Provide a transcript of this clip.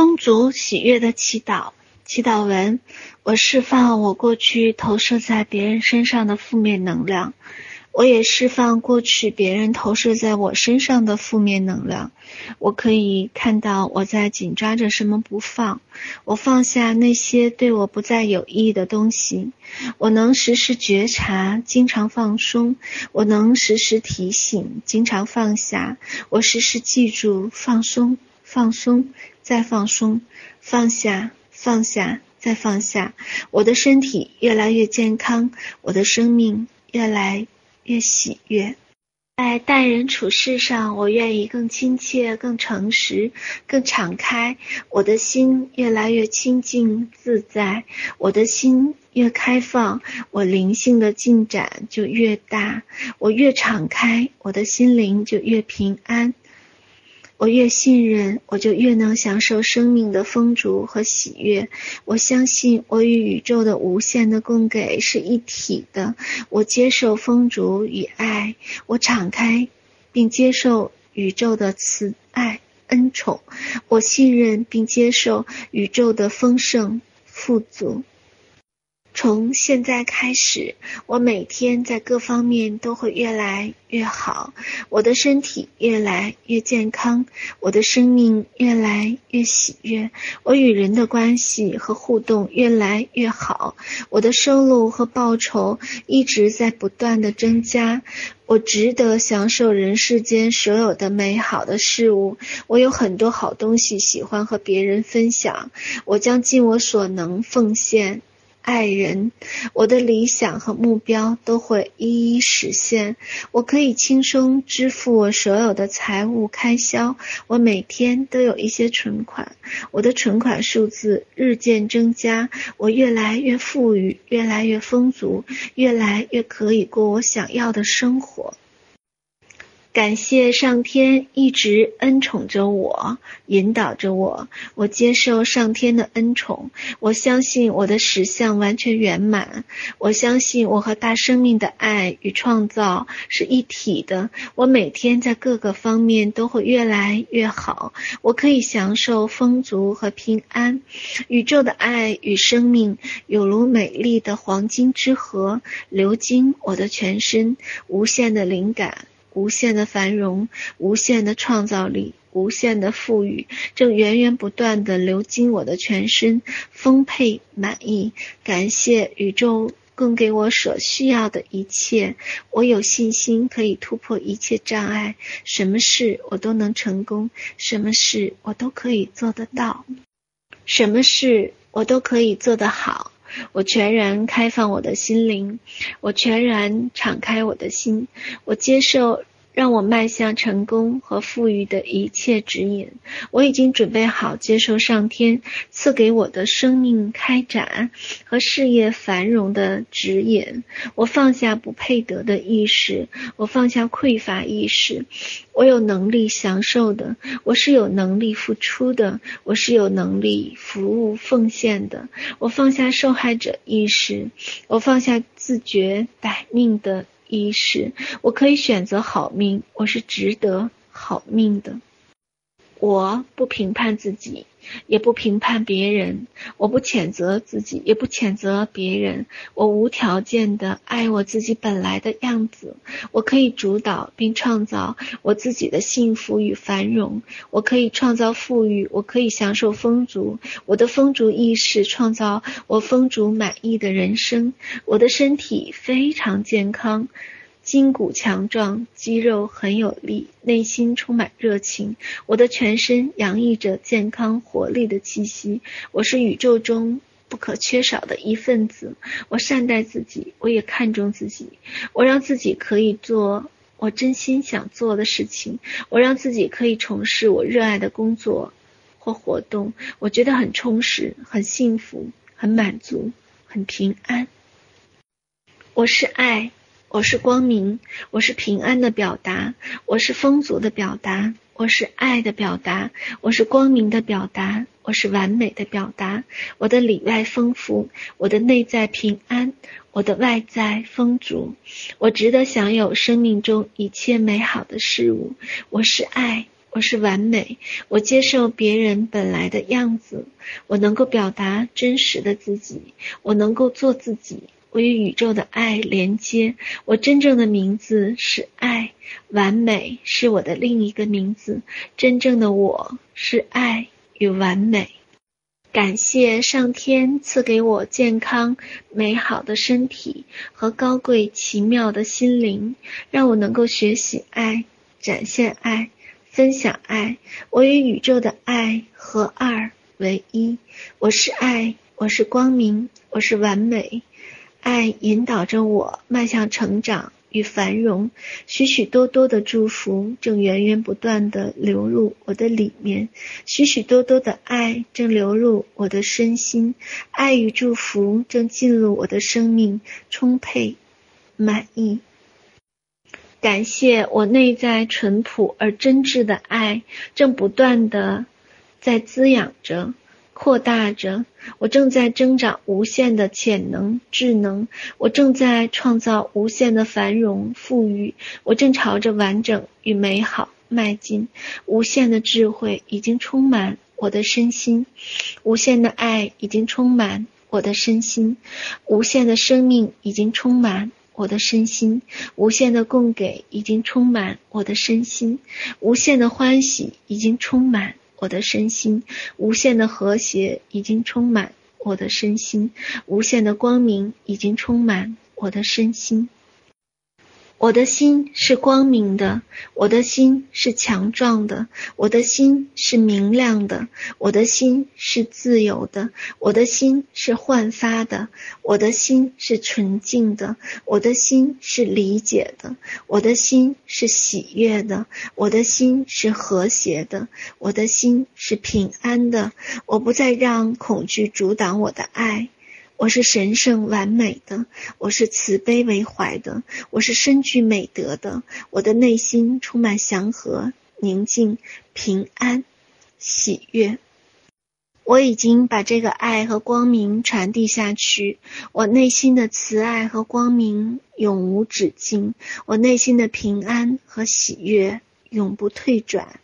充足喜悦的祈祷，祈祷文：我释放我过去投射在别人身上的负面能量。我也释放过去别人投射在我身上的负面能量。我可以看到我在紧抓着什么不放。我放下那些对我不再有益的东西。我能时时觉察，经常放松。我能时时提醒，经常放下。我时时记住，放松，放松，再放松，放下，放下，再放下。我的身体越来越健康，我的生命越来越喜悦，在待人处事上，我愿意更亲切、更诚实、更敞开。我的心越来越清净自在，我的心越开放，我灵性的进展就越大。我越敞开，我的心灵就越平安。我越信任，我就越能享受生命的丰足和喜悦。我相信我与宇宙的无限的供给是一体的。我接受丰足与爱，我敞开并接受宇宙的慈爱恩宠。我信任并接受宇宙的丰盛富足。从现在开始，我每天在各方面都会越来越好。我的身体越来越健康，我的生命越来越喜悦。我与人的关系和互动越来越好，我的收入和报酬一直在不断的增加。我值得享受人世间所有的美好的事物。我有很多好东西喜欢和别人分享。我将尽我所能奉献。爱人，我的理想和目标都会一一实现。我可以轻松支付我所有的财务开销。我每天都有一些存款，我的存款数字日渐增加。我越来越富裕，越来越丰足，越来越可以过我想要的生活。感谢上天一直恩宠着我，引导着我。我接受上天的恩宠，我相信我的实相完全圆满。我相信我和大生命的爱与创造是一体的。我每天在各个方面都会越来越好。我可以享受丰足和平安。宇宙的爱与生命有如美丽的黄金之河，流经我的全身，无限的灵感。无限的繁荣，无限的创造力，无限的富裕，正源源不断地流经我的全身，丰沛满溢。感谢宇宙供给我所需要的一切，我有信心可以突破一切障碍，什么事我都能成功，什么事我都可以做得到，什么事我都可以做得好。我全然开放我的心灵，我全然敞开我的心，我接受让我迈向成功和富裕的一切指引。我已经准备好接受上天赐给我的生命开展和事业繁荣的指引。我放下不配得的意识，我放下匮乏意识。我有能力享受的，我是有能力付出的，我是有能力服务奉献的。我放下受害者意识，我放下自觉歹命的一是。我可以选择好命，我是值得好命的。我不评判自己。也不评判别人，我不谴责自己，也不谴责别人。我无条件的爱我自己本来的样子。我可以主导并创造我自己的幸福与繁荣。我可以创造富裕，我可以享受丰足。我的丰足意识创造我丰足满意的人生。我的身体非常健康。筋骨强壮，肌肉很有力，内心充满热情。我的全身洋溢着健康活力的气息。我是宇宙中不可缺少的一份子。我善待自己，我也看重自己。我让自己可以做我真心想做的事情。我让自己可以从事我热爱的工作或活动。我觉得很充实，很幸福，很满足，很平安。我是爱。我是光明，我是平安的表达，我是丰足的表达，我是爱的表达，我是光明的表达，我是完美的表达。我的里外丰富，我的内在平安，我的外在丰足。我值得享有生命中一切美好的事物。我是爱，我是完美，我接受别人本来的样子，我能够表达真实的自己，我能够做自己，我与宇宙的爱连接，我真正的名字是爱，完美是我的另一个名字，真正的我是爱与完美。感谢上天赐给我健康美好的身体和高贵奇妙的心灵，让我能够学习爱，展现爱。分享爱，我与宇宙的爱合二为一。我是爱，我是光明，我是完美。爱引导着我迈向成长与繁荣。许许多多的祝福正源源不断地流入我的里面，许许多多的爱正流入我的身心，爱与祝福正进入我的生命，充沛、满意。感谢我内在淳朴而真挚的爱，正不断地在滋养着、扩大着。我正在增长无限的潜能、智能，我正在创造无限的繁荣、富裕。我正朝着完整与美好迈进。无限的智慧已经充满我的身心，无限的爱已经充满我的身心，无限的生命已经充满。我的身心，无限的供给已经充满我的身心，无限的欢喜已经充满我的身心，无限的和谐已经充满我的身心，无限的光明已经充满我的身心。我的心是光明的，我的心是强壮的，我的心是明亮的，我的心是自由的，我的心是焕发的，我的心是纯净的，我的心是理解的，我的心是喜悦的，我的心是和谐的，我的心是平安的。我不再让恐惧阻挡我的爱。我是神圣完美的，我是慈悲为怀的，我是深具美德的。我的内心充满祥和、宁静、平安、喜悦。我已经把这个爱和光明传递下去。我内心的慈爱和光明永无止境，我内心的平安和喜悦永不退转。